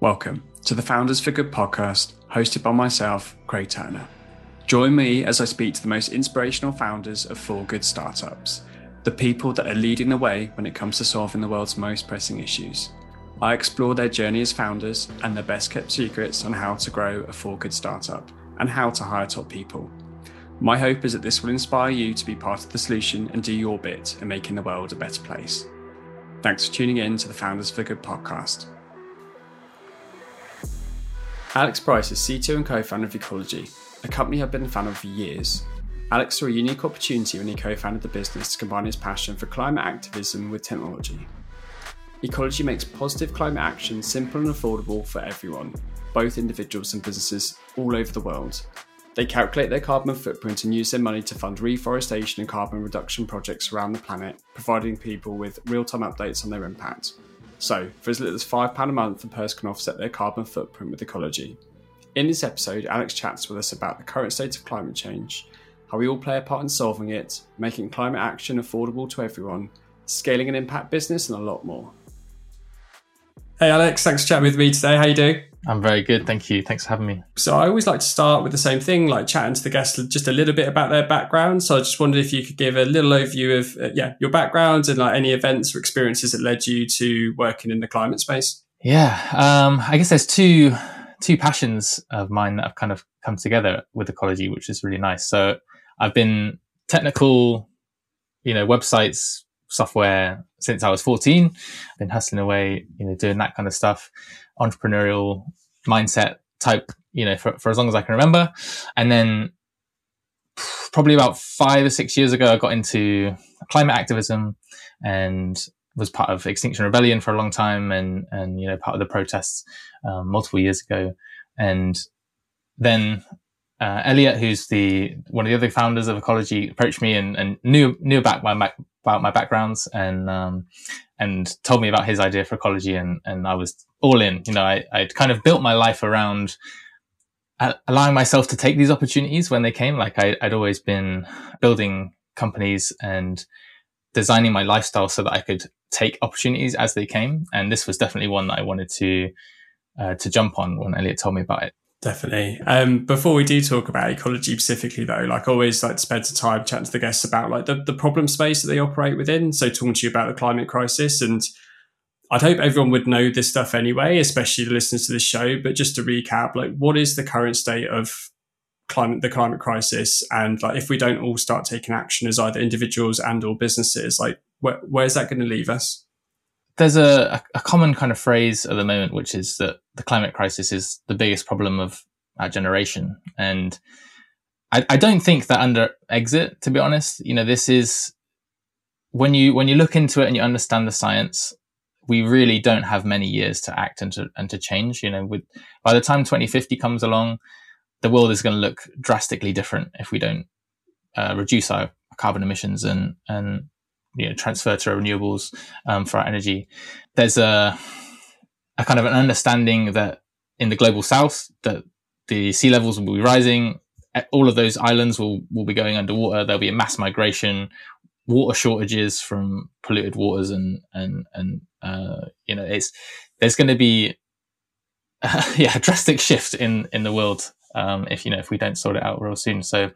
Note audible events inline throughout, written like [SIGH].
Welcome to the Founders for Good podcast, hosted by myself, Craig Turner. Join me as I speak to the most inspirational founders of for good startups, the people that are leading the way when it comes to solving the world's most pressing issues. I explore their journey as founders and their best kept secrets on how to grow a for good startup and how to hire top people. My hope is that this will inspire you to be part of the solution and do your bit in making the world a better place. Thanks for tuning in to the Founders for Good podcast. Alex Price is CTO and co founder of Ecologi, a company I've been a fan of for years. Alex saw a unique opportunity when he co founded the business to combine his passion for climate activism with technology. Ecologi makes positive climate action simple and affordable for everyone, both individuals and businesses all over the world. They calculate their carbon footprint and use their money to fund reforestation and carbon reduction projects around the planet, providing people with real time updates on their impact. So, for as little as £5 a month, a person can offset their carbon footprint with Ecologi. In this episode, Alex chats with us about the current state of climate change, how we all play a part in solving it, making climate action affordable to everyone, scaling an impact business, and a lot more. Hey Alex, thanks for chatting with me today. How you doing? I'm very good, thank you. Thanks for having me. So I always like to start with the same thing, like chatting to the guests just a little bit about their background. So I just wondered if you could give a little overview of uh, yeah your background and like any events or experiences that led you to working in the climate space. Yeah, um, I guess there's two two passions of mine that have kind of come together with Ecologi, which is really nice. So I've been technical, you know, websites, software since I was 14. I've been hustling away, you know, doing that kind of stuff, entrepreneurial mindset type, you know, for, for as long as I can remember. And then probably about five or six years ago, I got into climate activism and was part of Extinction Rebellion for a long time and, and, you know, part of the protests um, multiple years ago. And then uh, Elliot, who's the one of the other founders of Ecologi, approached me and, and knew knew about my about my backgrounds and um, and told me about his idea for Ecologi, and and I was all in. You know, I I'd kind of built my life around allowing myself to take these opportunities when they came. Like I, I'd always been building companies and designing my lifestyle so that I could take opportunities as they came, and this was definitely one that I wanted to uh, to jump on when Elliot told me about it. Definitely. Um, before we do talk about Ecologi specifically, though, like I always like to spend some time chatting to the guests about like the, the problem space that they operate within. So talking to you about the climate crisis, and I'd hope everyone would know this stuff anyway, especially the listeners to the show. But just to recap, like what is the current state of climate, the climate crisis, and like if we don't all start taking action as either individuals and or businesses, like where, where's that going to leave us? There's a, a common kind of phrase at the moment, which is that the climate crisis is the biggest problem of our generation. And I, I don't think that under exit, to be honest, you know, this is when you, when you look into it and you understand the science, we really don't have many years to act and to, and to change. You know, with, by the time 2050 comes along, the world is going to look drastically different if we don't uh, reduce our carbon emissions and, and you know transfer to renewables um, for our energy. There's a a kind of an understanding that in the global south that the sea levels will be rising. All of those islands will will be going underwater. There'll be a mass migration, water shortages from polluted waters, and and and uh, you know it's there's going to be uh, [LAUGHS] yeah a drastic shift in in the world um, if you know if we don't sort it out real soon. So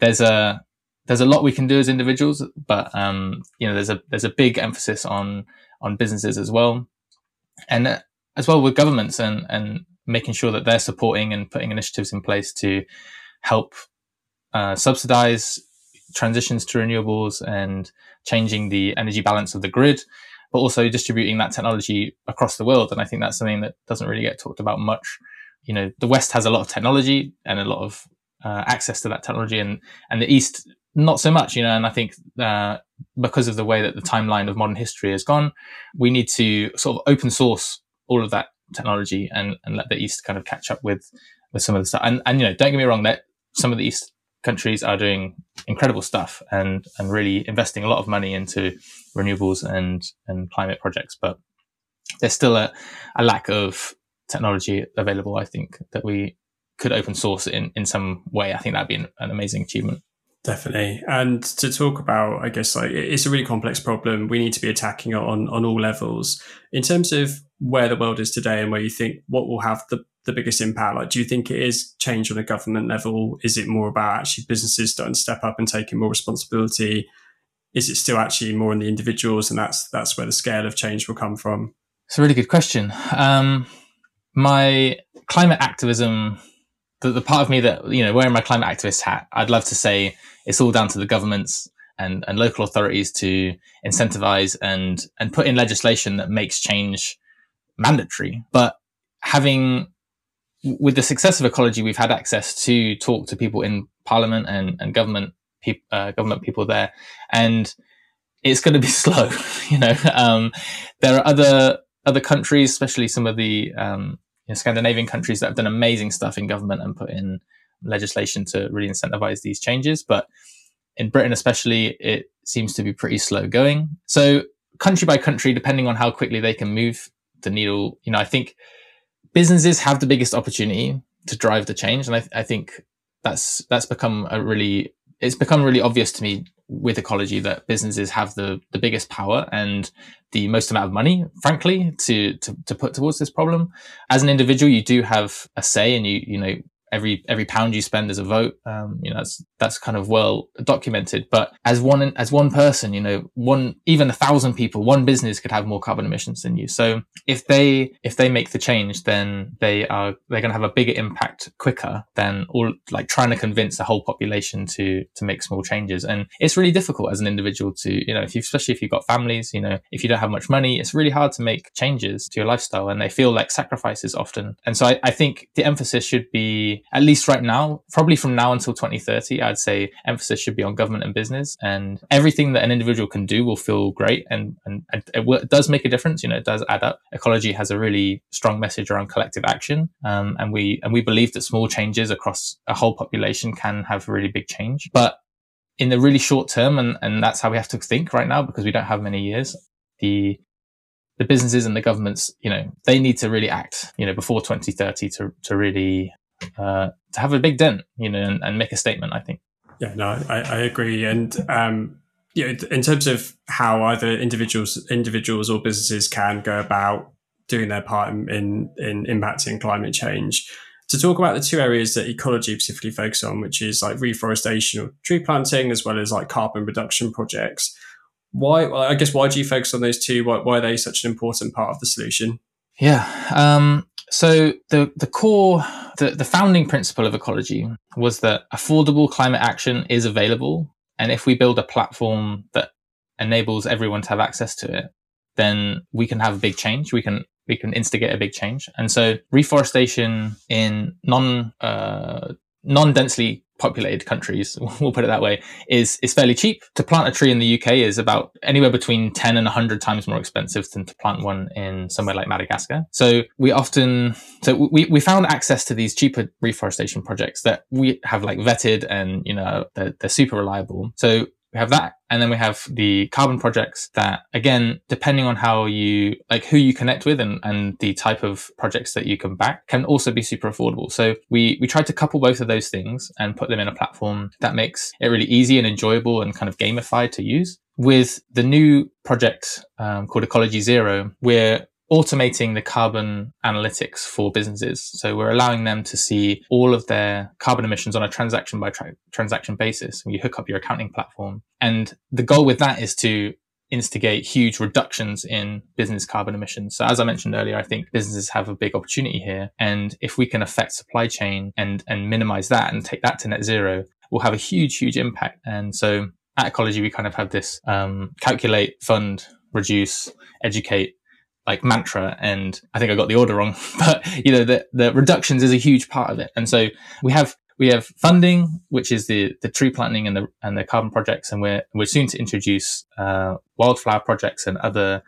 there's a there's a lot we can do as individuals, but um, you know, there's a there's a big emphasis on on businesses as well, and uh, as well with governments and and making sure that they're supporting and putting initiatives in place to help uh, subsidize transitions to renewables and changing the energy balance of the grid, but also distributing that technology across the world. And I think that's something that doesn't really get talked about much. You know, the West has a lot of technology and a lot of uh, access to that technology, and and the East not so much, you know, and I think uh, because of the way that the timeline of modern history has gone, we need to sort of open source all of that technology and, and let the East kind of catch up with with some of the stuff. And, and you know, don't get me wrong, that some of the East countries are doing incredible stuff and and really investing a lot of money into renewables and and climate projects, but there's still a, a lack of technology available. I think that we could open source in in some way. I think that'd be an, an amazing achievement. Definitely. And to talk about, I guess, like it's a really complex problem. We need to be attacking it on, on all levels. In terms of where the world is today and where you think what will have the, the biggest impact, like do you think it is change on a government level? Is it more about actually businesses starting to step up and taking more responsibility? Is it still actually more on the individuals and that's that's where the scale of change will come from? It's a really good question. Um, my climate activism the, the part of me that you know wearing my climate activist hat i'd love to say it's all down to the governments and, and local authorities to incentivize and and put in legislation that makes change mandatory. But having with the success of Ecologi we've had access to talk to people in parliament and, and government uh, government people there. And it's going to be [LAUGHS] slow you know um, there are other other countries especially some of the um, you know, Scandinavian countries that have done amazing stuff in government and put in legislation to really incentivize these changes. But in Britain, especially, it seems to be pretty slow going. So, country by country, depending on how quickly they can move the needle, you know, I think businesses have the biggest opportunity to drive the change, and I, I think that's that's become a really it's become really obvious to me with Ecologi that businesses have the the biggest power and the most amount of money, frankly, to, to, to put towards this problem. As an individual, you do have a say and you, you know, every every pound you spend is a vote. Um, you know, that's that's kind of well documented. But as one as one person, you know, one even a thousand people, one business could have more carbon emissions than you. So if they if they make the change, then they are they're going to have a bigger impact quicker than all like trying to convince the whole population to to make small changes. And it's really difficult as an individual to you know, if you especially if you've got families, you know, if you don't have much money, it's really hard to make changes to your lifestyle, and they feel like sacrifices often. And so I, I think the emphasis should be at least right now, probably from now until 2030, I'd say emphasis should be on government and business and everything that an individual can do will feel great. And, and, it, it, does make a difference. You know, it does add up. Ecologi has a really strong message around collective action. Um, and we, and we believe that small changes across a whole population can have really big change. But in the really short term, and, and that's how we have to think right now because we don't have many years, the the businesses and the governments, you know, they need to really act, you know, before 2030 to, to really uh, to have a big dent, you know, and, and, make a statement. I think. Yeah, no, I, I agree, and um, yeah, in terms of how either individuals, individuals or businesses can go about doing their part in, in, in impacting climate change. To talk about the two areas that Ecologi specifically focuses on, which is like reforestation or tree planting, as well as like carbon reduction projects. Why? I guess why do you focus on those two? Why, why are they such an important part of the solution? Yeah. Um, so the the core the, the founding principle of Ecologi was that affordable climate action is available. And if we build a platform that enables everyone to have access to it, then we can have a big change. We can we can instigate a big change. And so reforestation in non uh, non densely populated countries, [LAUGHS] we'll put it that way, is is fairly cheap. To plant a tree in the UK is about anywhere between 10 and 100 times more expensive than to plant one in somewhere like Madagascar. So we often so we, we found access to these cheaper reforestation projects that we have like vetted and you know they're, they're super reliable. So we have that and then we have the carbon projects that again depending on how you like who you connect with and, and the type of projects that you can back can also be super affordable. So we we tried to couple both of those things and put them in a platform that makes it really easy and enjoyable and kind of gamified to use. With the new project um, called Ecologi zero we're automating the carbon analytics for businesses. So we're allowing them to see all of their carbon emissions on a transaction by tra- transaction basis. You hook up your accounting platform. And the goal with that is to instigate huge reductions in business carbon emissions. So as I mentioned earlier, I think businesses have a big opportunity here. And if we can affect supply chain and, and minimize that and take that to net zero, we'll have a huge, huge impact. And so at Ecologi, we kind of have this um, calculate, fund, reduce, educate, like mantra and I think I got the order wrong, [LAUGHS] but you know, the, the reductions is a huge part of it. And so we have, we have funding, which is the, the tree planting and the, and the carbon projects. And we're, we're soon to introduce, uh, wildflower projects and other,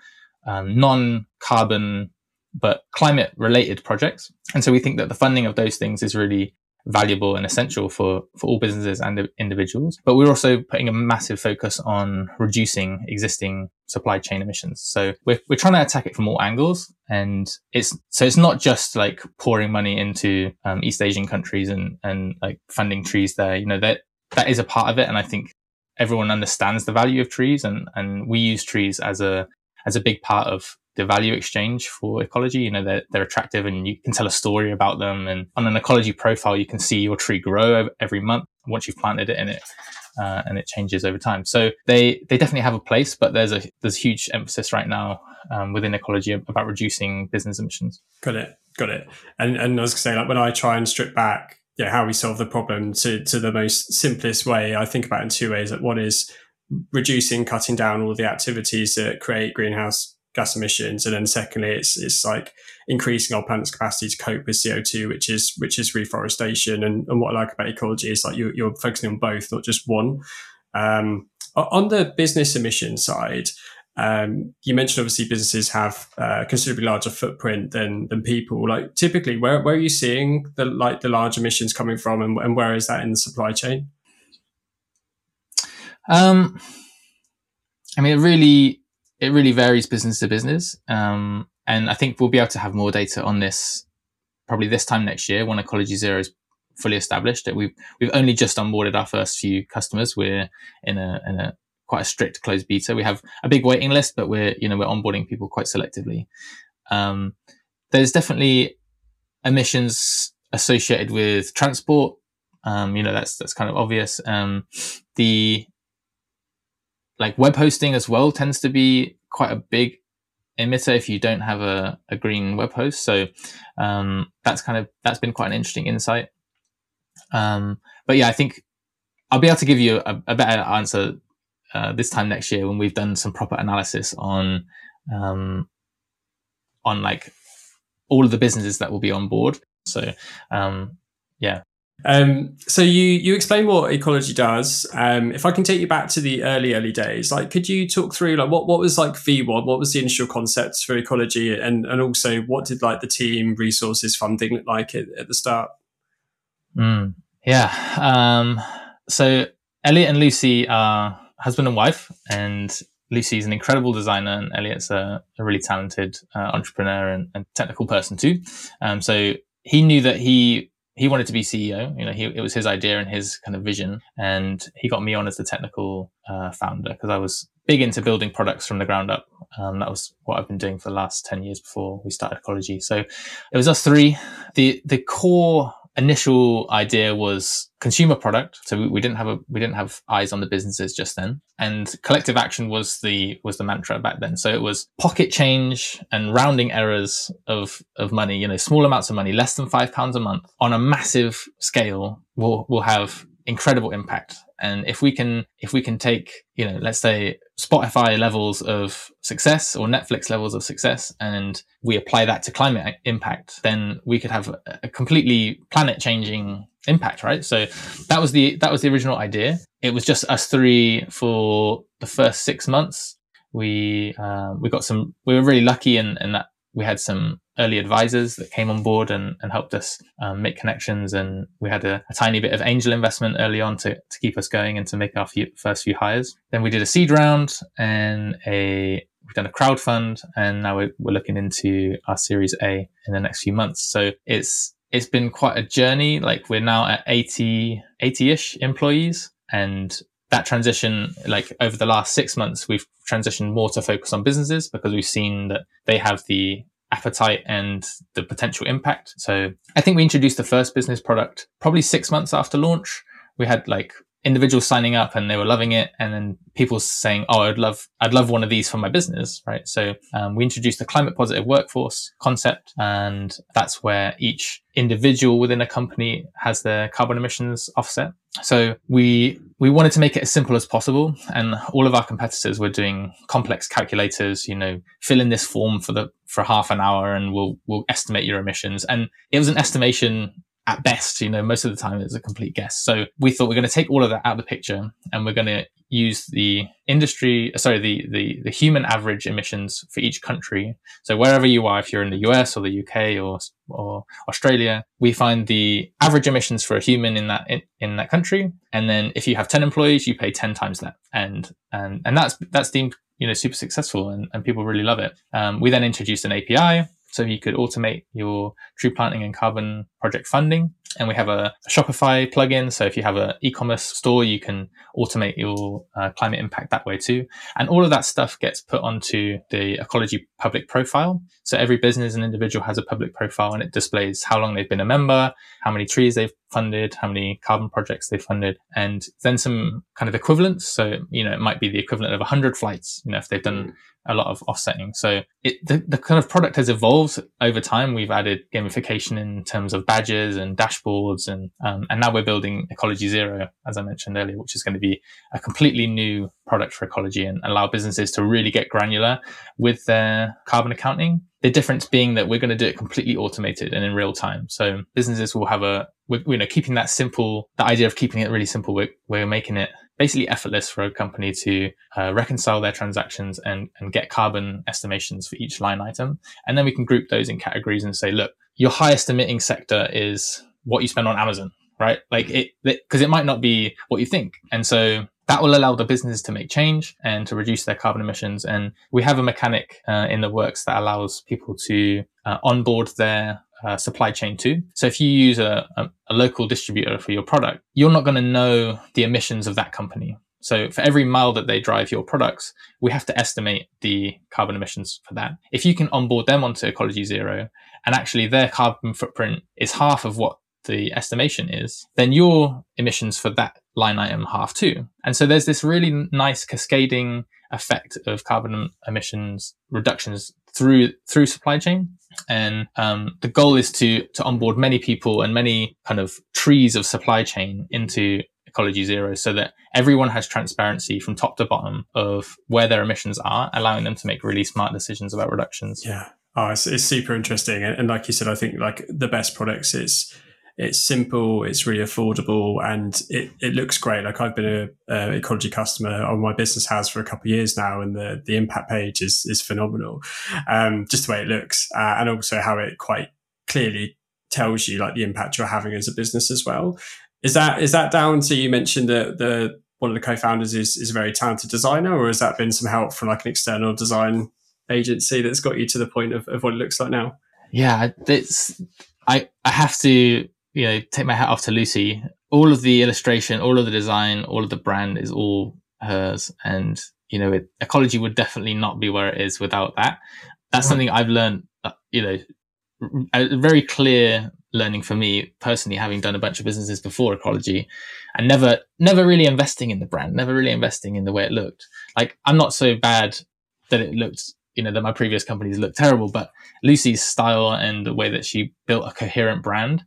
um, non-carbon, but climate related projects. And so we think that the funding of those things is really valuable and essential for, for all businesses and individuals. But we're also putting a massive focus on reducing existing supply chain emissions. So we're, we're trying to attack it from all angles. And it's, so it's not just like pouring money into um, East Asian countries and, and like funding trees there. You know, that that is a part of it. And I think everyone understands the value of trees and, and we use trees as a, as a big part of the value exchange for Ecologi. You know, they're, they're attractive and you can tell a story about them. And on an Ecologi profile, you can see your tree grow every month once you've planted it in it. Uh, and it changes over time. So they, they definitely have a place, but there's a, there's huge emphasis right now um, within Ecologi about reducing business emissions. Got it. Got it. And, and I was to say, like when I try and strip back yeah, how we solve the problem to, to the most simplest way, I think about it in two ways. That one is reducing, cutting down all the activities that create greenhouse gas emissions, and then secondly, it's it's like increasing our planet's capacity to cope with CO two, which is which is reforestation. And, and what I like about Ecologi is like you're, you're focusing on both, not just one. Um, on the business emission side, um, you mentioned obviously businesses have a considerably larger footprint than than people. Like typically, where where are you seeing the like the large emissions coming from, and, and where is that in the supply chain? Um, I mean, it really it really varies business to business, um, and I think we'll be able to have more data on this probably this time next year when Ecologi Zero is fully established. We've we've only just onboarded our first few customers. We're in a in a quite a strict closed beta. We have a big waiting list, but we're you know we're onboarding people quite selectively. Um, there's definitely emissions associated with transport. Um, you know that's that's kind of obvious. Um, the like web hosting as well tends to be quite a big emitter if you don't have a, a green web host. So um, that's kind of that's been quite an interesting insight. Um, but yeah, I think I'll be able to give you a, a better answer uh, this time next year when we've done some proper analysis on um, on like all of the businesses that will be on board. So um, yeah. Um, so you you explain what Ecologi does. Um, if I can take you back to the early early days, like could you talk through like what what was like V1? What was the initial concepts for Ecologi, and and also what did like the team resources funding look like at, at the start? Mm, yeah. Um, so Elliot and Lucy are husband and wife, and Lucy's an incredible designer, and Elliot's a, a really talented uh, entrepreneur and, and, technical person too. Um, so he knew that he he wanted to be CEO. You know, he, it was his idea and his kind of vision, and he got me on as the technical uh, founder because I was big into building products from the ground up. Um, that was what I've been doing for the last ten years before we started Ecologi. So it was us three. the The core initial idea was consumer product. So we, we, didn't have a we didn't have eyes on the businesses just then. And collective action was the was the mantra back then. So it was pocket change and rounding errors of of money you know small amounts of money less than five pounds a month on a massive scale will will have incredible impact and if we can, if we can take, you know, let's say Spotify levels of success or Netflix levels of success, and we apply that to climate impact, then we could have a completely planet changing impact, right? So that was the, that was the original idea. It was just us three for the first six months. We, uh, we got some, we were really lucky in, in that we had some early advisors that came on board and, and helped us um, make connections. And we had a, a, tiny bit of angel investment early on to, to keep us going and to make our few, first few hires. Then we did a seed round and a we've done a crowd fund, and now we're, we're looking into our Series A in the next few months. So it's it's been quite a journey. Like we're now at 80 80ish employees, and that transition, like over the last six months, we've transitioned more to focus on businesses because we've seen that they have the appetite and the potential impact. So I think we introduced the first business product probably six months after launch. We had like individuals signing up and they were loving it and then people saying oh i'd love i'd love one of these for my business right so um, we introduced the climate positive workforce concept and that's where each individual within a company has their carbon emissions offset so we we wanted to make it as simple as possible and all of our competitors were doing complex calculators you know fill in this form for the for half an hour and we'll we'll estimate your emissions. And it was an estimation at best, you know, most of the time it's a complete guess. So we thought we're going to take all of that out of the picture and we're going to use the industry, sorry, the, the, the human average emissions for each country. So wherever you are, if you're in the US or the UK or, or Australia, we find the average emissions for a human in that, in, in that country. And then if you have 10 employees, you pay 10 times that. And, and, and that's, that's deemed, you know, super successful and, and people really love it. Um, we then introduced an API So you could automate your tree planting and carbon project funding. And we have a, Shopify plugin. So if you have an e-commerce store, you can automate your uh, climate impact that way too. And all of that stuff gets put onto the Ecologi public profile. So every business and individual has a public profile and it displays how long they've been a member, how many trees they've funded, how many carbon projects they've funded, and then some kind of equivalents. So, you know, it might be the equivalent of 100 flights, you know, if they've done a lot of offsetting. So it, the, the kind of product has evolved over time. We've added gamification in terms of badges and dashboards, and um, and now we're building Ecologi Zero, as I mentioned earlier, which is going to be a completely new product for Ecologi and allow businesses to really get granular with their carbon accounting. The difference being that we're going to do it completely automated and in real time. So businesses will have a, we're, you know, keeping that simple, the idea of keeping it really simple, we're, we're making it basically effortless for a company to uh, reconcile their transactions and, and get carbon estimations for each line item. And then we can group those in categories and say, look, your highest emitting sector is what you spend on Amazon, right? Like it, because it might not be what you think. And so that will allow the business to make change and to reduce their carbon emissions. And we have a mechanic uh, in the works that allows people to uh, onboard their uh, supply chain too. So if you use a, a, a local distributor for your product, you're not going to know the emissions of that company. So for every mile that they drive your products, we have to estimate the carbon emissions for that. If you can onboard them onto Ecologi Zero and actually their carbon footprint is half of what the estimation is, then your emissions for that line item half too. And so there's this really nice cascading effect of carbon emissions reductions through through supply chain. And um, the goal is to to onboard many people and many kind of trees of supply chain into Ecologi Zero so that everyone has transparency from top to bottom of where their emissions are, allowing them to make really smart decisions about reductions. Yeah. Oh, it's, it's super interesting. And, and like you said, I think like the best products is it's simple, it's really affordable, and it, it looks great. Like I've been a, a Ecologi customer on my business house for a couple of years now, and the the impact page is is phenomenal. Um, just the way it looks, uh, and also how it quite clearly tells you like the impact you're having as a business as well. Is that is that down to you mentioned that the one of the co-founders is is a very talented designer, or has that been some help from like an external design agency that's got you to the point of, of what it looks like now? Yeah, it's I I have to you know, take my hat off to Lucy. All of the illustration, all of the design, all of the brand is all hers. And, you know, it, Ecologi would definitely not be where it is without that. That's something I've learned, uh, you know, a very clear learning for me personally, having done a bunch of businesses before Ecologi and never, never really investing in the brand, never really investing in the way it looked. Like I'm not so bad that it looked you know that my previous companies looked terrible but lucy's style and the way that she built a coherent brand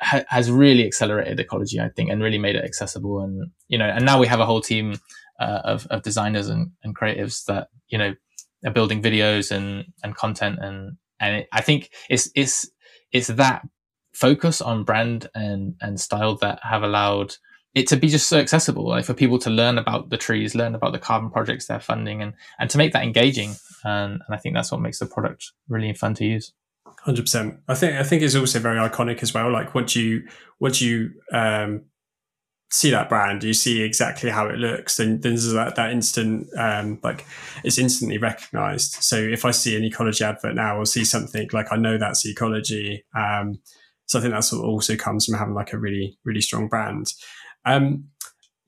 ha- has really accelerated Ecologi, I think, and really made it accessible. And you know, and now we have a whole team uh, of of designers and, and creatives that you know are building videos and and content, and and it, I think it's it's it's that focus on brand and and style that have allowed it to be just so accessible like for people to learn about the trees learn about the carbon projects they're funding and and to make that engaging. And, and i think that's what makes the product really fun to use Hundred percent. I think I think it's also very iconic as well. Like once you once you um, see that brand, you see exactly how it looks, then, then there's that that instant um, like it's instantly recognised. So if I see an Ecologi advert now or see something like I know that's Ecologi. Um, so I think that's what also comes from having like a really really strong brand. Um,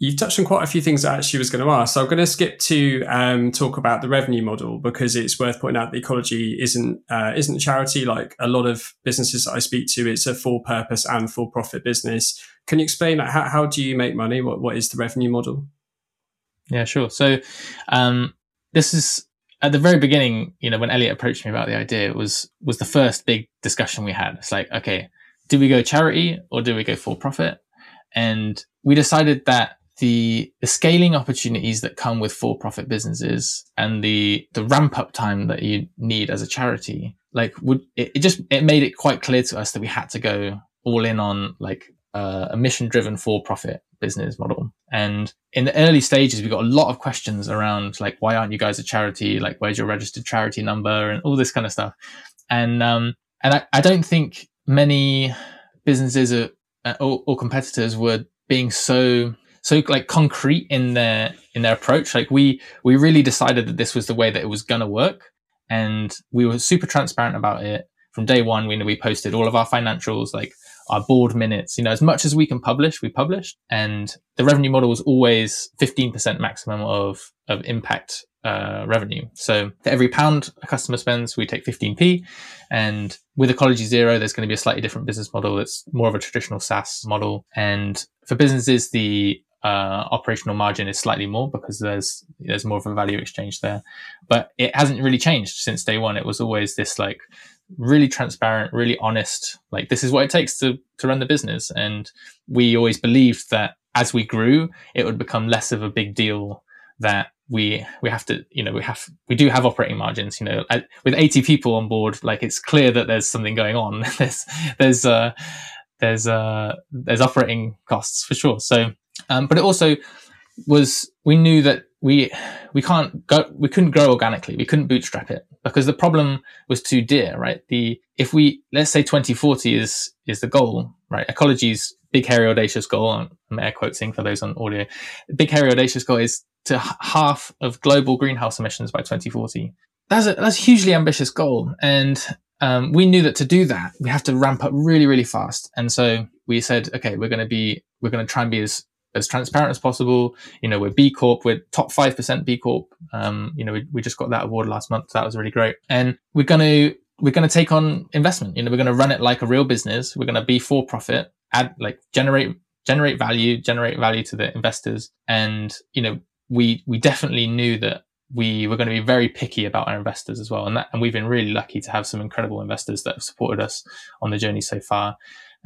You've touched on quite a few things I actually was going to ask. So I'm going to skip to um, talk about the revenue model because it's worth pointing out that Ecologi isn't uh, isn't a charity like a lot of businesses that I speak to. It's a for purpose and for profit business. Can you explain how how do you make money? What what is the revenue model? Yeah, sure. So um, this is at the very beginning. You know, when Elliot approached me about the idea, it was was the first big discussion we had. It's like, okay, do we go charity or do we go for profit? And we decided that the, the scaling opportunities that come with for-profit businesses and the the ramp up time that you need as a charity like would it, it just it made it quite clear to us that we had to go all in on like uh, a mission driven for-profit business model. And in the early stages we got a lot of questions around like why aren't you guys a charity? Like where's your registered charity number? And all this kind of stuff. And um and i, I don't think many businesses are, or, or competitors were being so so like concrete in their in their approach. Like we we really decided that this was the way that it was gonna work, and we were super transparent about it. from day one, we we posted all of our financials, like our board minutes, you know, as much as we can publish, we published. And the revenue model was always 15% maximum of, of impact uh, revenue. So for every pound a customer spends, we take 15p. And with Ecologi Zero, there's going to be a slightly different business model. It's more of a traditional SaaS model. And for businesses, the uh, operational margin is slightly more because there's there's more of a value exchange there. But it hasn't really changed since day one. It was always this like really transparent, really honest. Like this is what it takes to to run the business. And we always believed that as we grew, it would become less of a big deal that we we have to you know we have we do have operating margins you know with 80 people on board like it's clear that there's something going on [LAUGHS] there's there's uh there's uh there's operating costs for sure so um but it also was we knew that we we can't go we couldn't grow organically. We couldn't bootstrap it because the problem was too dear right? The if we let's say 2040 is is the goal right? Ecologi's big hairy audacious goal i'm air quoting for those on audio. Big hairy audacious goal is to half of global greenhouse emissions by 2040 that's a that's a hugely ambitious goal. And um, we knew that to do that we have to ramp up really really fast. And so we said okay we're going to be we're going to try and be as as transparent as possible. You know, we're B Corp, we're top 5% B Corp. Um, you know, we, we just got that award last month. So that was really great. And we're going to, we're going to take on investment. You know, we're going to run it like a real business. We're going to be for profit, add, like generate, generate value, generate value to the investors. And, you know, we, we definitely knew that we were going to be very picky about our investors as well. And that, and we've been really lucky to have some incredible investors that have supported us on the journey so far.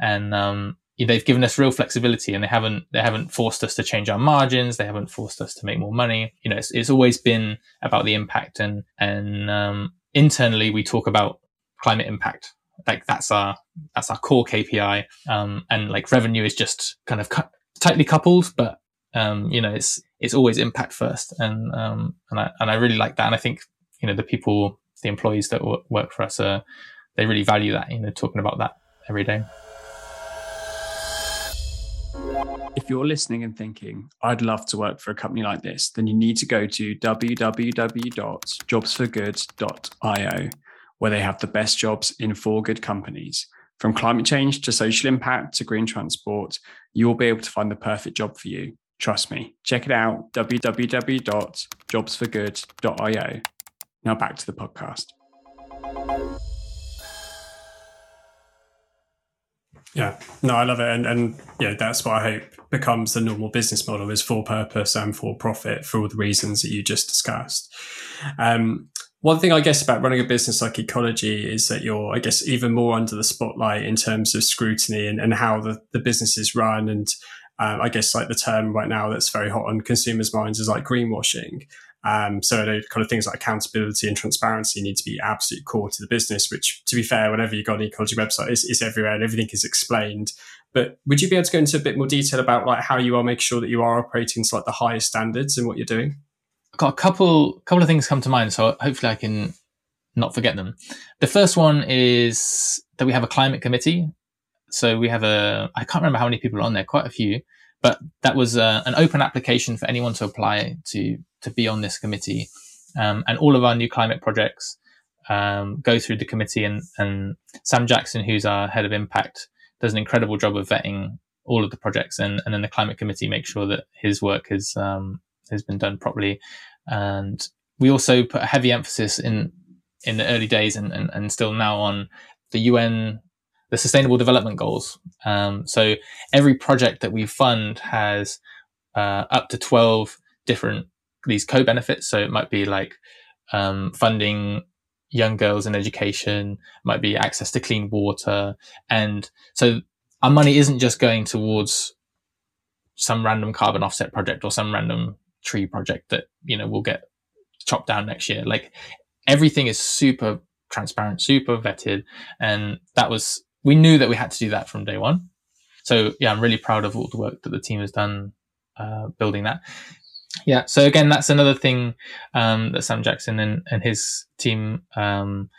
And, um, they've given us real flexibility and they haven't they haven't forced us to change our margins. They haven't forced us to make more money. You know it's, it's always been about the impact and and um, internally we talk about climate impact. Like that's our that's our core kpi um, and like revenue is just kind of cu- tightly coupled but um, you know it's it's always impact first. And um, and i and i really like that. And i think you know the people the employees that work for us they really value that you know talking about that every day if you're listening and thinking, I'd love to work for a company like this, then you need to go to www.jobsforgood.io, where they have the best jobs in for good companies. From climate change to social impact to green transport, you'll be able to find the perfect job for you. Trust me. Check it out www.jobsforgood.io. Now back to the podcast. Yeah, no, I love it, and and yeah, that's what I hope becomes the normal business model is for purpose and for profit for all the reasons that you just discussed. Um, one thing I guess about running a business like Ecologi is that you're, I guess, even more under the spotlight in terms of scrutiny and, and how the, the business is run. And um, I guess like the term right now that's very hot on consumers' minds is like greenwashing. Um, so kind of things like accountability and transparency need to be absolute core to the business, which to be fair, whenever you got an Ecologi website is, is everywhere and everything is explained. But would you be able to go into a bit more detail about like how you are making sure that you are operating to like the highest standards in what you're doing? I've got a couple couple of things come to mind, so hopefully I can not forget them. The first one is that we have a climate committee. So we have a I can't remember how many people are on there, quite a few, but that was uh, an open application for anyone to apply to to be on this committee. Um, and all of our new climate projects um, go through the committee. And, and Sam Jackson, who's our head of impact, does an incredible job of vetting all of the projects. And, and then the climate committee makes sure that his work has um, has been done properly. And we also put a heavy emphasis in in the early days and, and, and still now on the UN the Sustainable Development Goals. Um, so every project that we fund has uh, up to twelve different these co-benefits. So it might be like um, funding young girls in education, might be access to clean water, and so our money isn't just going towards some random carbon offset project or some random tree project that you know will get chopped down next year. Like everything is super transparent, super vetted, and that was we knew that we had to do that from day one. So yeah, I'm really proud of all the work that the team has done uh, building that. Yeah. So again, that's another thing um, that Sam Jackson and, and his team um,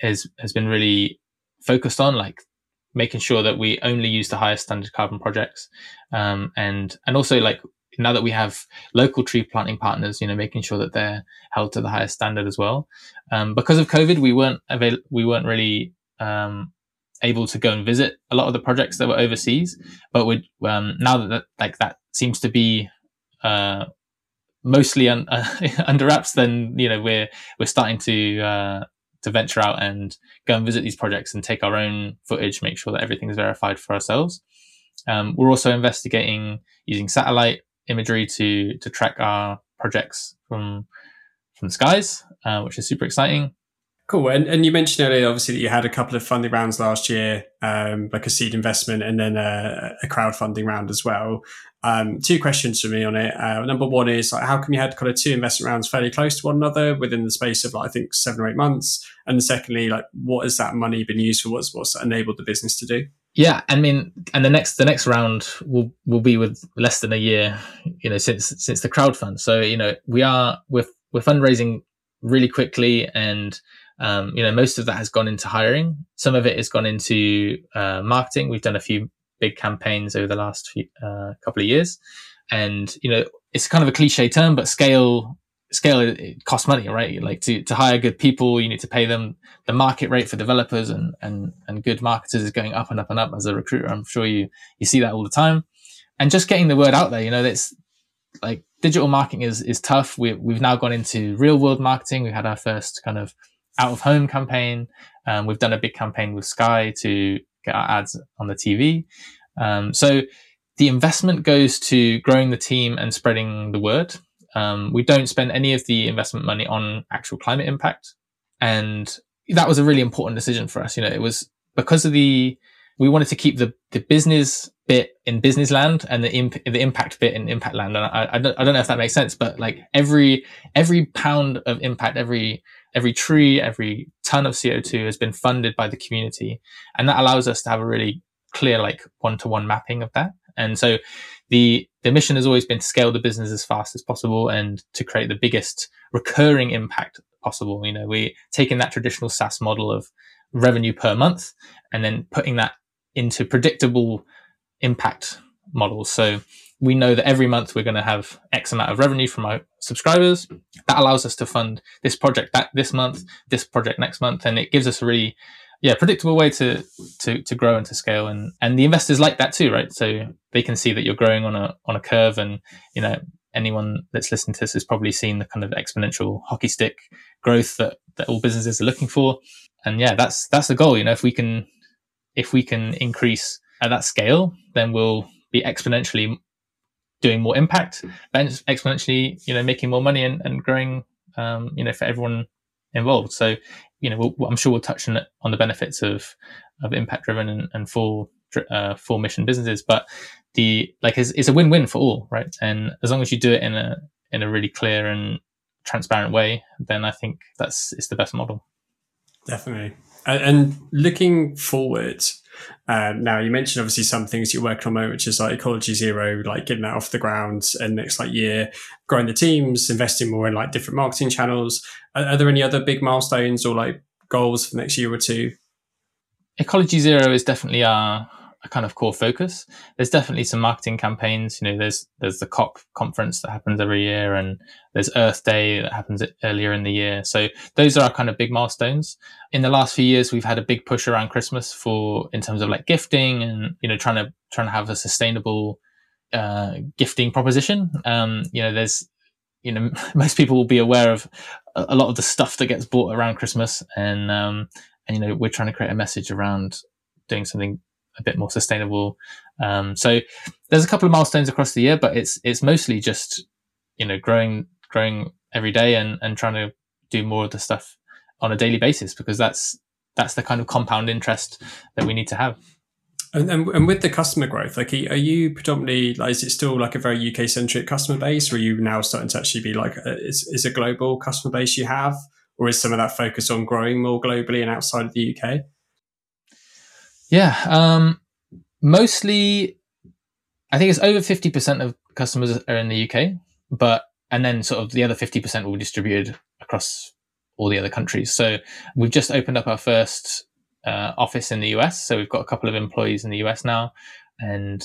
has has been really focused on, like making sure that we only use the highest standard carbon projects, um, and and also like now that we have local tree planting partners, you know, making sure that they're held to the highest standard as well. Um, because of COVID, we weren't avail- we weren't really um, able to go and visit a lot of the projects that were overseas. But we um, now that, that like that seems to be uh, mostly un- uh, [LAUGHS] under wraps, then you know we're we're starting to uh, to venture out and go and visit these projects and take our own footage, make sure that everything is verified for ourselves. Um, we're also investigating using satellite imagery to to track our projects from from the skies, uh, which is super exciting. Cool. And, and you mentioned earlier, obviously, that you had a couple of funding rounds last year, um, like a seed investment and then a, a crowdfunding round as well. Um, two questions for me on it. Uh, number one is like, how come you had kind of two investment rounds fairly close to one another within the space of like, I think seven or eight months? And secondly, like, what has that money been used for? What's, what's enabled the business to do? Yeah, I mean, and the next the next round will will be with less than a year, you know, since since the crowdfund. So you know, we are we're we're fundraising really quickly and um, you know, most of that has gone into hiring. Some of it has gone into uh, marketing. We've done a few big campaigns over the last few, uh, couple of years, and you know, it's kind of a cliche term, but scale scale it costs money, right? Like to to hire good people, you need to pay them. The market rate for developers and and and good marketers is going up and up and up. As a recruiter, I'm sure you you see that all the time. And just getting the word out there, you know, that's like digital marketing is is tough. We we've now gone into real world marketing. We had our first kind of out of home campaign. Um, we've done a big campaign with Sky to get our ads on the TV. Um, so the investment goes to growing the team and spreading the word. Um, we don't spend any of the investment money on actual climate impact. And that was a really important decision for us. You know, it was because of the, we wanted to keep the, the business bit in business land and the imp- the impact bit in impact land. And I, I, don't, I don't know if that makes sense, but like every, every pound of impact, every every tree, every ton of CO2 has been funded by the community. And that allows us to have a really clear, like one to one mapping of that. And so the, the mission has always been to scale the business as fast as possible and to create the biggest recurring impact possible. You know, we taking that traditional SaaS model of revenue per month and then putting that into predictable impact models. So we know that every month we're going to have X amount of revenue from our subscribers. That allows us to fund this project that this month, this project next month, and it gives us a really yeah predictable way to to to grow and to scale. And and the investors like that too right? So they can see that you're growing on a on a curve and you know anyone that's listened to this has probably seen the kind of exponential hockey stick growth that that all businesses are looking for. And yeah that's that's the goal. You know if we can if we can increase at that scale then we'll be exponentially doing more impact, and exponentially, you know, making more money and, and growing, um, you know, for everyone involved. So, you know, we'll, I'm sure we'll touch on, on the benefits of of impact driven and, and full uh, full mission businesses, but the like is it's a win win for all, right? And as long as you do it in a in a really clear and transparent way, then I think that's it's the best model. Definitely. And looking forward, um, now you mentioned obviously some things you're working on, which is like Ecologi Zero, like getting that off the ground, and next like year growing the teams, investing more in like different marketing channels. Are, are there any other big milestones or like goals for next year or two? Ecologi Zero is definitely our a kind of core focus. There's definitely some marketing campaigns. You know, there's there's the COP conference that happens every year, and there's Earth Day that happens earlier in the year. So those are our kind of big milestones. In the last few years, we've had a big push around Christmas for in terms of like gifting and you know trying to trying to have a sustainable uh, gifting proposition. Um, you know, there's you know [LAUGHS] most people will be aware of a lot of the stuff that gets bought around Christmas, and um, and you know we're trying to create a message around doing something a bit more sustainable. Um, so there's a couple of milestones across the year, but it's it's mostly just you know growing growing every day and and trying to do more of the stuff on a daily basis because that's that's the kind of compound interest that we need to have. And, and, and with the customer growth, like, are you predominantly like, is it still like a very UK centric customer base, or are you now starting to actually be like, a, is is a global customer base you have, or is some of that focus on growing more globally and outside of the UK? Yeah, um, mostly, I think it's over fifty percent of customers are in the UK, but and then sort of the other fifty percent will be distributed across all the other countries. So we've just opened up our first uh, office in the US, so we've got a couple of employees in the US now, and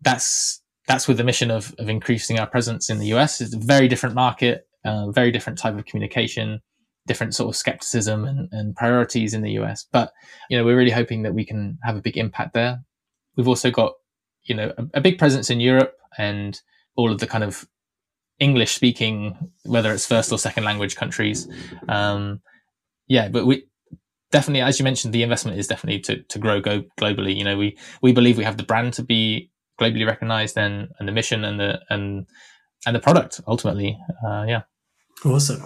that's that's with the mission of of increasing our presence in the US. It's a very different market, uh, very different type of communication. Different sort of skepticism and, and priorities in the US. But you know, we're really hoping that we can have a big impact there. We've also got you know a, a big presence in Europe and all of the kind of English speaking, whether it's first or second language countries. Um, yeah, but we definitely, as you mentioned, the investment is definitely to, to grow go globally. You know, we, we believe we have the brand to be globally recognized and, and the mission and the, and, and the product ultimately. Uh, yeah. Awesome.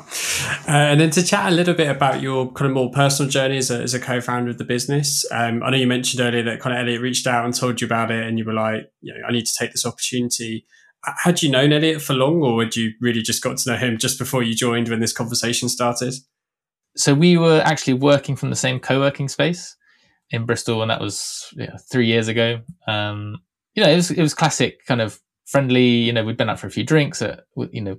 Uh, and then to chat a little bit about your kind of more personal journey as a, as a co-founder of the business. Um, I know you mentioned earlier that kind of Elliot reached out and told you about it and you were like, you know, I need to take this opportunity. Had you known Elliot for long or had you really just got to know him just before you joined when this conversation started? So we were actually working from the same co-working space in Bristol and that was you know, three years ago. Um, you know, it was, it was classic kind of friendly, you know, we'd been out for a few drinks at, you know,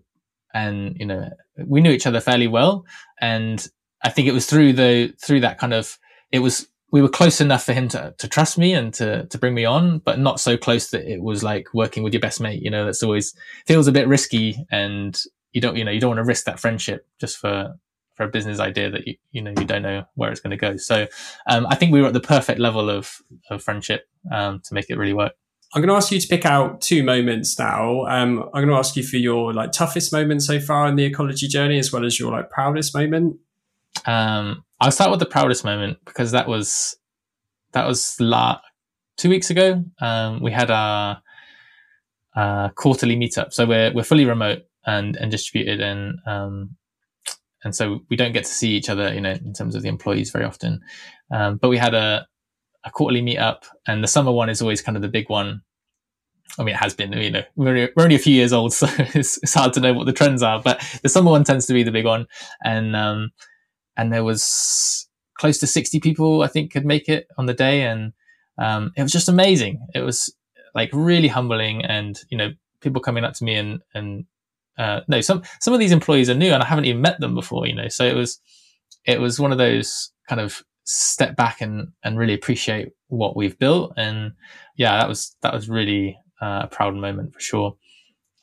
and you know we knew each other fairly well and i think it was through the through that kind of it was we were close enough for him to, to trust me and to, to bring me on, but not so close that it was like working with your best mate. You know, that's always feels a bit risky and you don't, you know, you don't want to risk that friendship just for, for a business idea that you, you know, you don't know where it's going to go. So, um, I think we were at the perfect level of, of friendship, um, to make it really work. I'm going to ask you to pick out two moments now. Um, I'm going to ask you for your like toughest moment so far in the Ecologi journey, as well as your like proudest moment. Um, I'll start with the proudest moment because that was that was la- two weeks ago. Um, we had our quarterly meetup, so we're we're fully remote and and distributed, and um, and so we don't get to see each other, you know, in terms of the employees very often. Um, but we had a a quarterly meetup, and the summer one is always kind of the big one. I mean, it has been. You know, we're, we're only a few years old, [LAUGHS] so it's, it's hard to know what the trends are. But the summer one tends to be the big one, and um, and there was close to sixty people I think could make it on the day, and um, it was just amazing. It was like really humbling, and you know, people coming up to me and and uh, no, some some of these employees are new, and I haven't even met them before. You know, so it was it was one of those kind of step back and and really appreciate what we've built. And yeah, that was that was really uh, a proud moment for sure.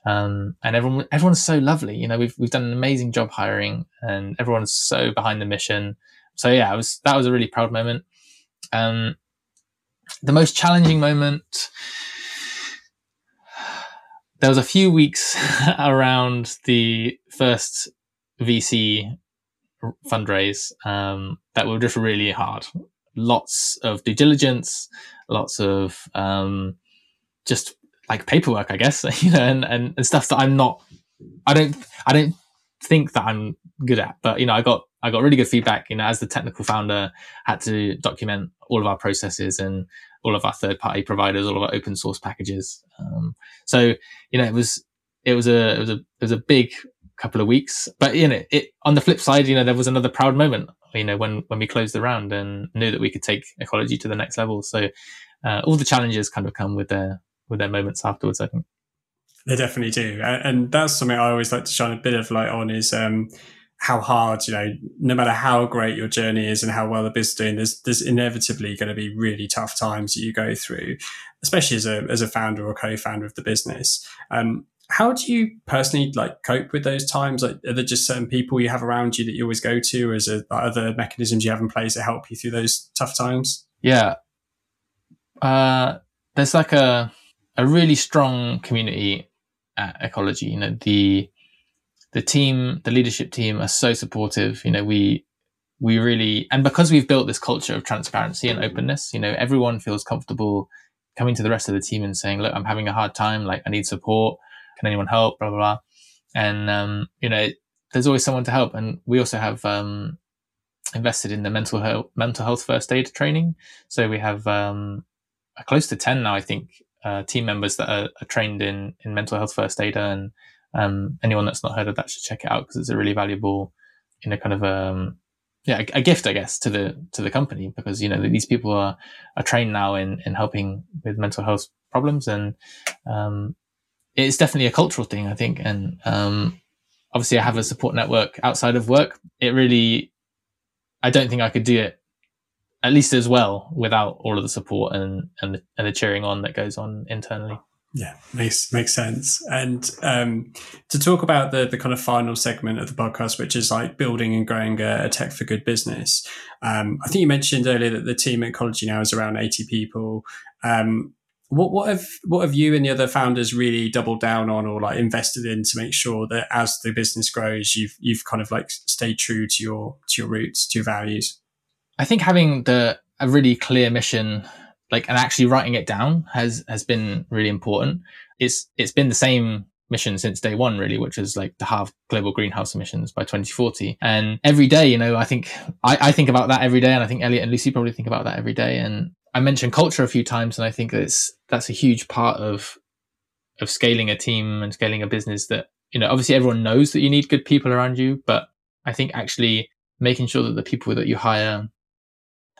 Um, and everyone everyone's so lovely. You know, we've we've done an amazing job hiring, and everyone's so behind the mission. So yeah, it was that was a really proud moment. Um, the most challenging moment. [SIGHS] There was a few weeks [LAUGHS] around the first VC fundraise um, that were just really hard. Lots of due diligence, lots of um, just like paperwork, I guess, [LAUGHS] you know, and, and, and stuff that I'm not, I don't, I don't think that I'm good at. But you know, I got I got really good feedback. You know, as the technical founder, had to document all of our processes and all of our third party providers, all of our open source packages. Um, so you know, it was it was a it was a it was a big couple of weeks. But you know, it on the flip side, you know, there was another proud moment. You know, when when we closed the round and knew that we could take Ecologi to the next level. So uh, all the challenges kind of come with their with their moments afterwards. I think they definitely do, and that's something I always like to shine a bit of light on. Is um, how hard, you know, no matter how great your journey is and how well the business is doing, there's there's inevitably going to be really tough times that you go through, especially as a as a founder or co-founder of the business. Um, how do you personally like cope with those times? Like, are there just certain people you have around you that you always go to, or is there other mechanisms you have in place to help you through those tough times? Yeah, uh, there's like a a really strong community at Ecologi. You know, the the team, the leadership team are so supportive. You know, we we really and because we've built this culture of transparency and openness, you know, everyone feels comfortable coming to the rest of the team and saying, "Look, I'm having a hard time. Like, I need support." Can anyone help? Blah blah blah. And um, you know, there's always someone to help. And we also have um, invested in the mental health mental health first aid training. So we have um, close to ten now, I think, uh, team members that are, are, trained in in mental health first aid. And um, anyone that's not heard of that should check it out because it's a really valuable, you know, kind of um, yeah, a, gift, I guess, to the to the company because you know these people are are trained now in in helping with mental health problems and um, it's definitely a cultural thing, I think. And um, obviously, I have a support network outside of work. It really, I don't think I could do it at least as well without all of the support and and the, and the cheering on that goes on internally. Yeah, makes makes sense. And um, to talk about the the kind of final segment of the podcast, which is like building and growing a, a tech for good business. Um, I think you mentioned earlier that the team at Ecologi now is around eighty people. Um, what what have what have you and the other founders really doubled down on or like invested in to make sure that as the business grows, you've you've kind of like stayed true to your to your roots, to your values? I think having the a really clear mission like and actually writing it down has has been really important. It's it's been the same mission since day one, really, which is like to halve global greenhouse emissions by 2040. And every day, you know, I think I, I think about that every day, and I think Elliot and Lucy probably think about that every day. And I mentioned culture a few times, and I think that's that's a huge part of of scaling a team and scaling a business. That you know, obviously everyone knows that you need good people around you, but I think actually making sure that the people that you hire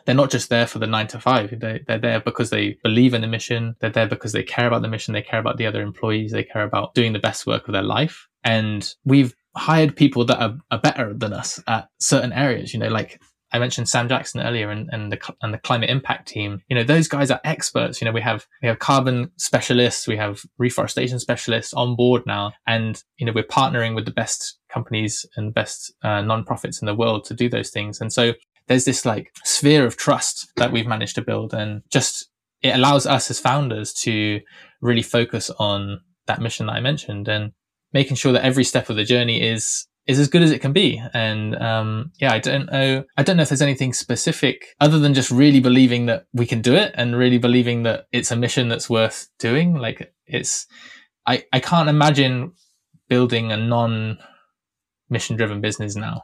they're not just there for the nine to five. They, they're there because they believe in the mission. They're there because they care about the mission. They care about the other employees. They care about doing the best work of their life. And we've hired people that are, are better than us at certain areas. You know, like I mentioned Sam Jackson earlier and, and the and the climate impact team. You know, those guys are experts. You know, we have we have carbon specialists, we have reforestation specialists on board now, and you know we're partnering with the best companies and best uh, nonprofits in the world to do those things. And so there's this like sphere of trust that we've managed to build and just it allows us as founders to really focus on that mission that I mentioned and making sure that every step of the journey is is as good as it can be. And um, yeah, I don't know. I don't know if there's anything specific other than just really believing that we can do it and really believing that it's a mission that's worth doing. Like it's, I I can't imagine building a non mission driven business now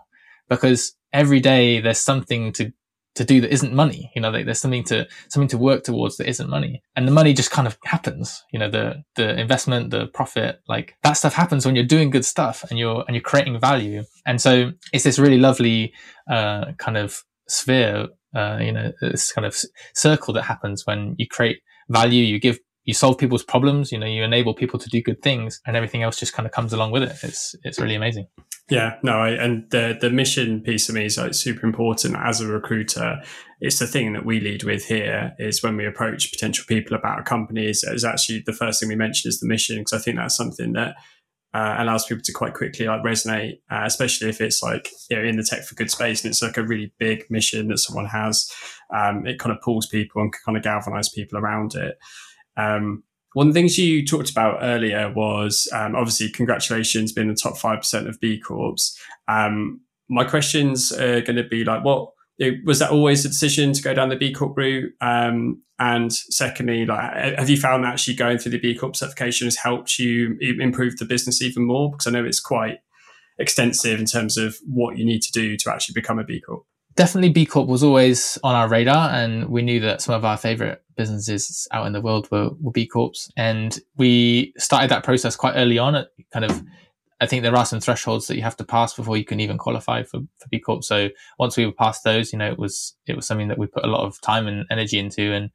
because every day there's something to to do that isn't money. You know, like there's something to something to work towards that isn't money, and the money just kind of happens. You know, the the investment, the profit, like that stuff happens when you're doing good stuff and you're and you're creating value. And so it's this really lovely uh, kind of sphere. Uh, you know, this kind of circle that happens when you create value, you give you solve people's problems, you know, you enable people to do good things and everything else just kind of comes along with it. It's, it's really amazing. Yeah, no, I, and the, the mission piece of me is like super important as a recruiter. It's the thing that we lead with here is when we approach potential people about a company is, actually the first thing we mention is the mission. Cause I think that's something that uh, allows people to quite quickly like resonate, uh, especially if it's like you know in the tech for good space and it's like a really big mission that someone has. Um, it kind of pulls people and kind of galvanize people around it. Um, one of the things you talked about earlier was um, obviously congratulations being the top 5% of B Corps. Um, my questions are going to be like, what was that always a decision to go down the B Corp route? Um, and secondly, like, have you found that actually going through the B Corp certification has helped you improve the business even more? Because I know it's quite extensive in terms of what you need to do to actually become a B Corp definitely B Corp was always on our radar, and we knew that some of our favorite businesses out in the world were, were B Corps. And we started that process quite early on. At kind of, I think there are some thresholds that you have to pass before you can even qualify for, for B Corp. So once we were past those, you know, it was it was something that we put a lot of time and energy into. And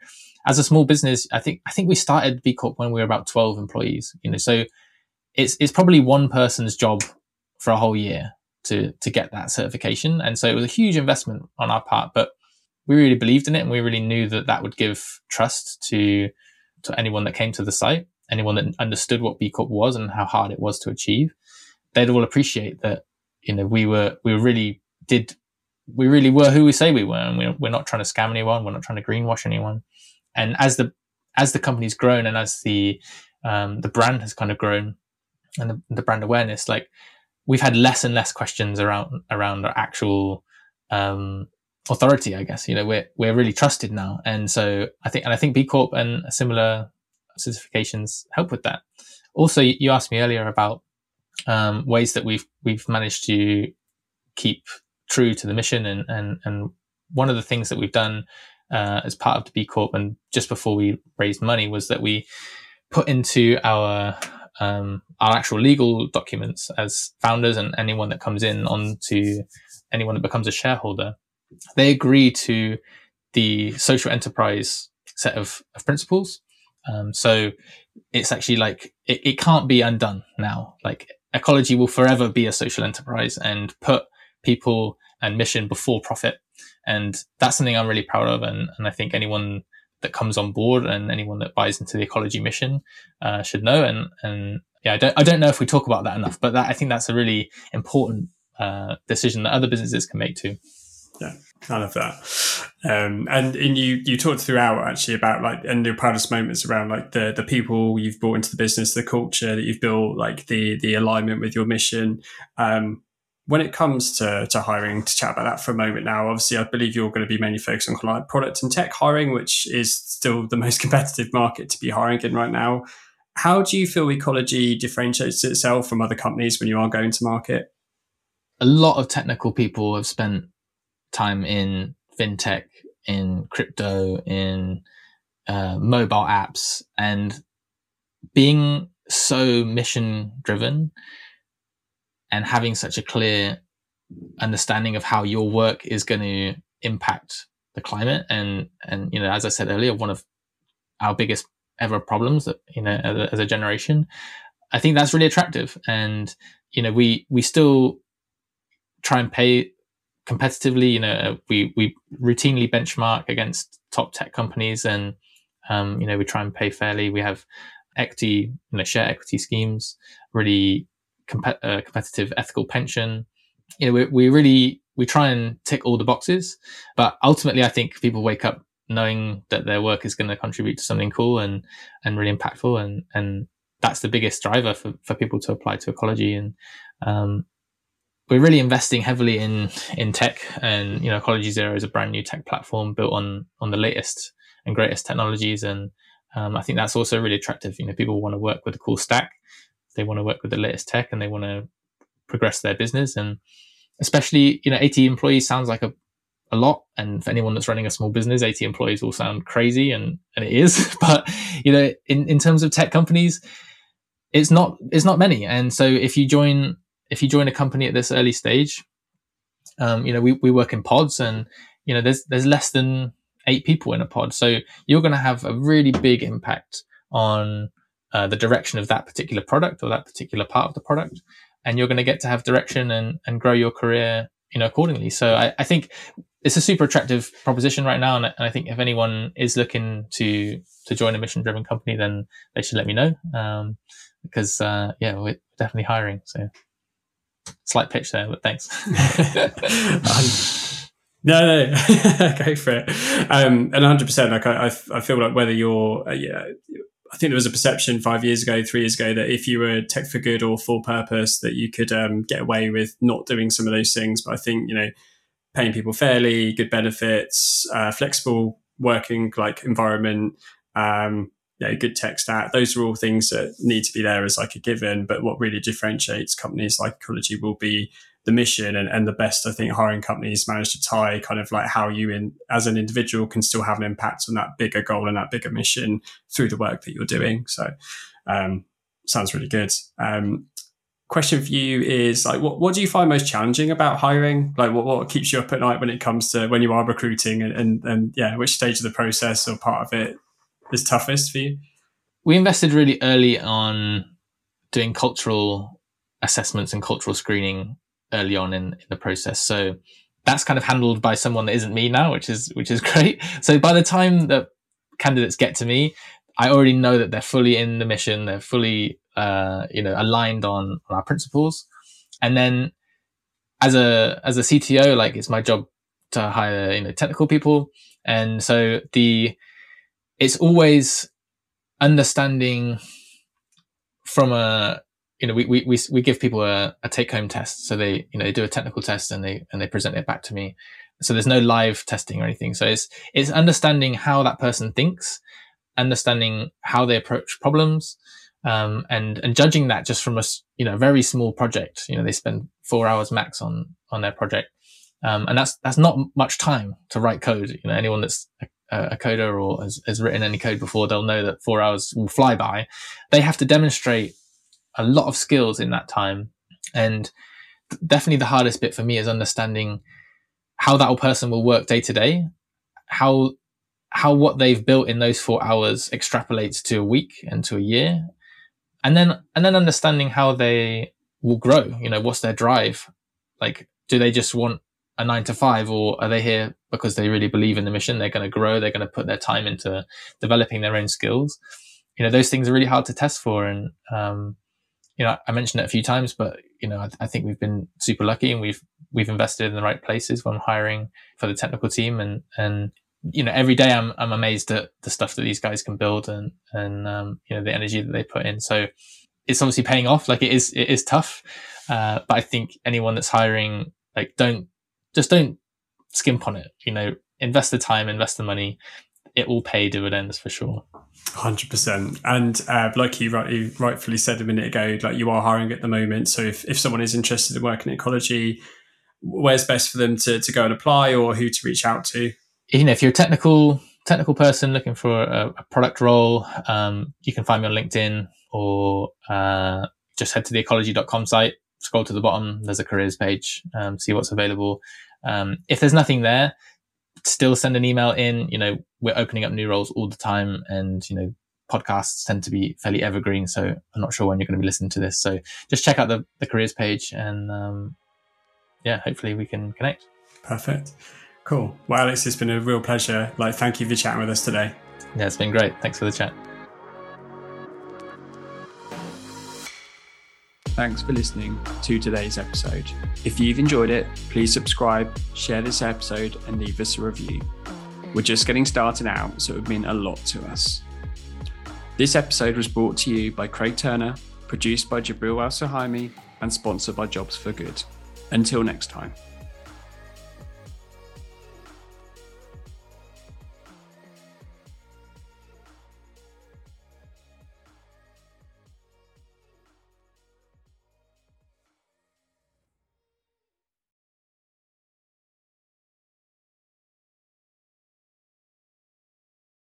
as a small business, I think I think we started B Corp when we were about twelve employees. You know, so it's it's probably one person's job for a whole year to to get that certification. And so it was a huge investment on our part, but we really believed in it, and we really knew that that would give trust to to anyone that came to the site, anyone that understood what B Corp was and how hard it was to achieve. They'd all appreciate that you know we were we really did we really were who we say we were, and we're, we're not trying to scam anyone, we're not trying to greenwash anyone. And as the as the company's grown and as the um, the brand has kind of grown and the, the brand awareness, like we've had less and less questions around around our actual um, authority. I guess you know we're we're really trusted now, and so I think and I think B Corp and similar certifications help with that. Also, you asked me earlier about um, ways that we've we've managed to keep true to the mission, and and and one of the things that we've done uh, as part of the B Corp and just before we raised money was that we put into our um, our actual legal documents as founders and anyone that comes in onto anyone that becomes a shareholder, they agree to the social enterprise set of, of principles. Um, so it's actually like it, it can't be undone now. Like Ecologi will forever be a social enterprise and put people and mission before profit. And that's something I'm really proud of. And, and I think anyone that comes on board and anyone that buys into the Ecologi mission uh, should know. And and yeah, I don't I don't know if we talk about that enough, but that, I think that's a really important uh, decision that other businesses can make too. Yeah, I love that. Um, and and you you talked throughout actually about like and your proudest moments around like the the people you've brought into the business, the culture that you've built, like the the alignment with your mission. Um, when it comes to, to hiring, to chat about that for a moment now, obviously, I believe you're going to be mainly focused on like product and tech hiring, which is still the most [LAUGHS] competitive market to be hiring in right now. How do you feel Ecologi differentiates itself from other companies when you are going to market? A lot of technical people have spent time in fintech, in crypto, in uh, mobile apps, and being so mission driven and having such a clear understanding of how your work is going to impact the climate. And and you know as i said earlier one of our biggest ever problems that you know as a, as a generation i think that's really attractive. And you know we we still try and pay competitively you know we we routinely benchmark against top tech companies and um, you know we try and pay fairly. We have equity you know share equity schemes really uh, competitive ethical pension. You know, we, we really we try and tick all the boxes, but ultimately, I think people wake up knowing that their work is going to contribute to something cool and and really impactful, and and that's the biggest driver for for people to apply to Ecologi. And um, we're really investing heavily in in tech, and you know, Ecologi Zero is a brand new tech platform built on on the latest and greatest technologies, and um, I think that's also really attractive. You know, people want to work with a cool stack they want to work with the latest tech and they want to progress their business. And especially, you know, 80 employees sounds like a, a lot. And for anyone that's running a small business, 80 employees will sound crazy and, and it is. [LAUGHS] but, you know, in, in terms of tech companies, it's not, it's not many. And so if you join, if you join a company at this early stage, um, you know, we, we work in pods and, you know, there's, there's less than eight people in a pod. So you're going to have a really big impact on uh, the direction of that particular product or that particular part of the product and you're going to get to have direction and, and grow your career you know accordingly so I, I think it's a super attractive proposition right now and, and, i think if anyone is looking to to join a mission driven company then they should let me know um, because uh, yeah we're definitely hiring so slight pitch there but thanks [LAUGHS] No, no, [LAUGHS] go for it. Um, and 100%, like I, I feel like whether you're, uh, yeah, I think there was a perception five years ago, three years ago, that if you were tech for good or for purpose, that you could um, get away with not doing some of those things. But I think you know, paying people fairly, good benefits, uh, flexible working like environment, um, good tech stack. Those are all things that need to be there as like a given. But what really differentiates companies like Ecologi will be the mission and, and the best I think hiring companies manage to tie kind of like how you in as an individual can still have an impact on that bigger goal and that bigger mission through the work that you're doing. So um, sounds really good. Um, question for you is like what, what do you find most challenging about hiring? Like what, what keeps you up at night when it comes to when you are recruiting and, and, and yeah, which stage of the process or part of it is toughest for you? We invested really early on doing cultural assessments and cultural screening early on in, in the process. So that's kind of handled by someone that isn't me now, which is which is [LAUGHS] great. So by the time that candidates get to me, I already know that they're fully in the mission, they're fully uh, you know aligned on, on our principles, and then as a as a CTO, like it's my job to hire you know technical people, and so the it's always understanding from a you know, we, we, we, we give people a, a take home test. So they, you know, they do a technical test and they, and they present it back to me. So there's no live testing or anything. So it's, it's understanding how that person thinks, understanding how they approach problems, um, and, and judging that just from a, you know, very small project. You know, they spend four hours max on, on their project. Um, and that's, that's not much time to write code. You know, anyone that's a, a coder or has, has written any code before, they'll know that four hours will fly by. They have to demonstrate a lot of skills in that time. And definitely the hardest bit for me is understanding how that person will work day to day, how how what they've built in those four hours extrapolates to a week and to a year, and then and then understanding how they will grow. You know, what's their drive? Like, do they just want a nine to five, or are they here because they really believe in the mission. They're going to grow. They're going to put their time into developing their own skills. You know, those things are really hard to test for. And, um, you know, I mentioned it a few times, but, you know, I, I, think we've been super lucky and we've, we've invested in the right places when hiring for the technical team. And, and, you know, every day I'm, I'm amazed at the stuff that these guys can build and, and, um, you know, the energy that they put in. So it's obviously paying off. Like it is, it is tough. Uh, but I think anyone that's hiring, like, don't, just don't skimp on it. You know, invest the time, invest the money. It will pay dividends for sure. Hundred percent, and uh, like you, right, you rightfully said a minute ago, like you are hiring at the moment. So if, if someone is interested in working in Ecologi, where's best for them to, to go and apply, or who to reach out to? You know, if you're a technical technical person looking for a, a product role, um, you can find me on LinkedIn or uh, just head to the ecologi.com site. Scroll to the bottom. There's a careers page. Um, see what's available. Um, if there's nothing there, still send an email in. You know, we're opening up new roles all the time, and you know, podcasts tend to be fairly evergreen. So I'm not sure when you're going to be listening to this. So just check out the the careers page, and um, yeah, hopefully we can connect. Perfect. Cool. Well, Alex, it's been a real pleasure. Like, thank you for chatting with us today. Yeah, it's been great. Thanks for the chat. Thanks for listening to today's episode. If you've enjoyed it, please subscribe, share this episode, and leave us a review. We're just getting started out, so it would mean a lot to us. This episode was brought to you by Craig Turner, produced by Jabril Al Sahimi, and sponsored by Jobs for Good. Until next time.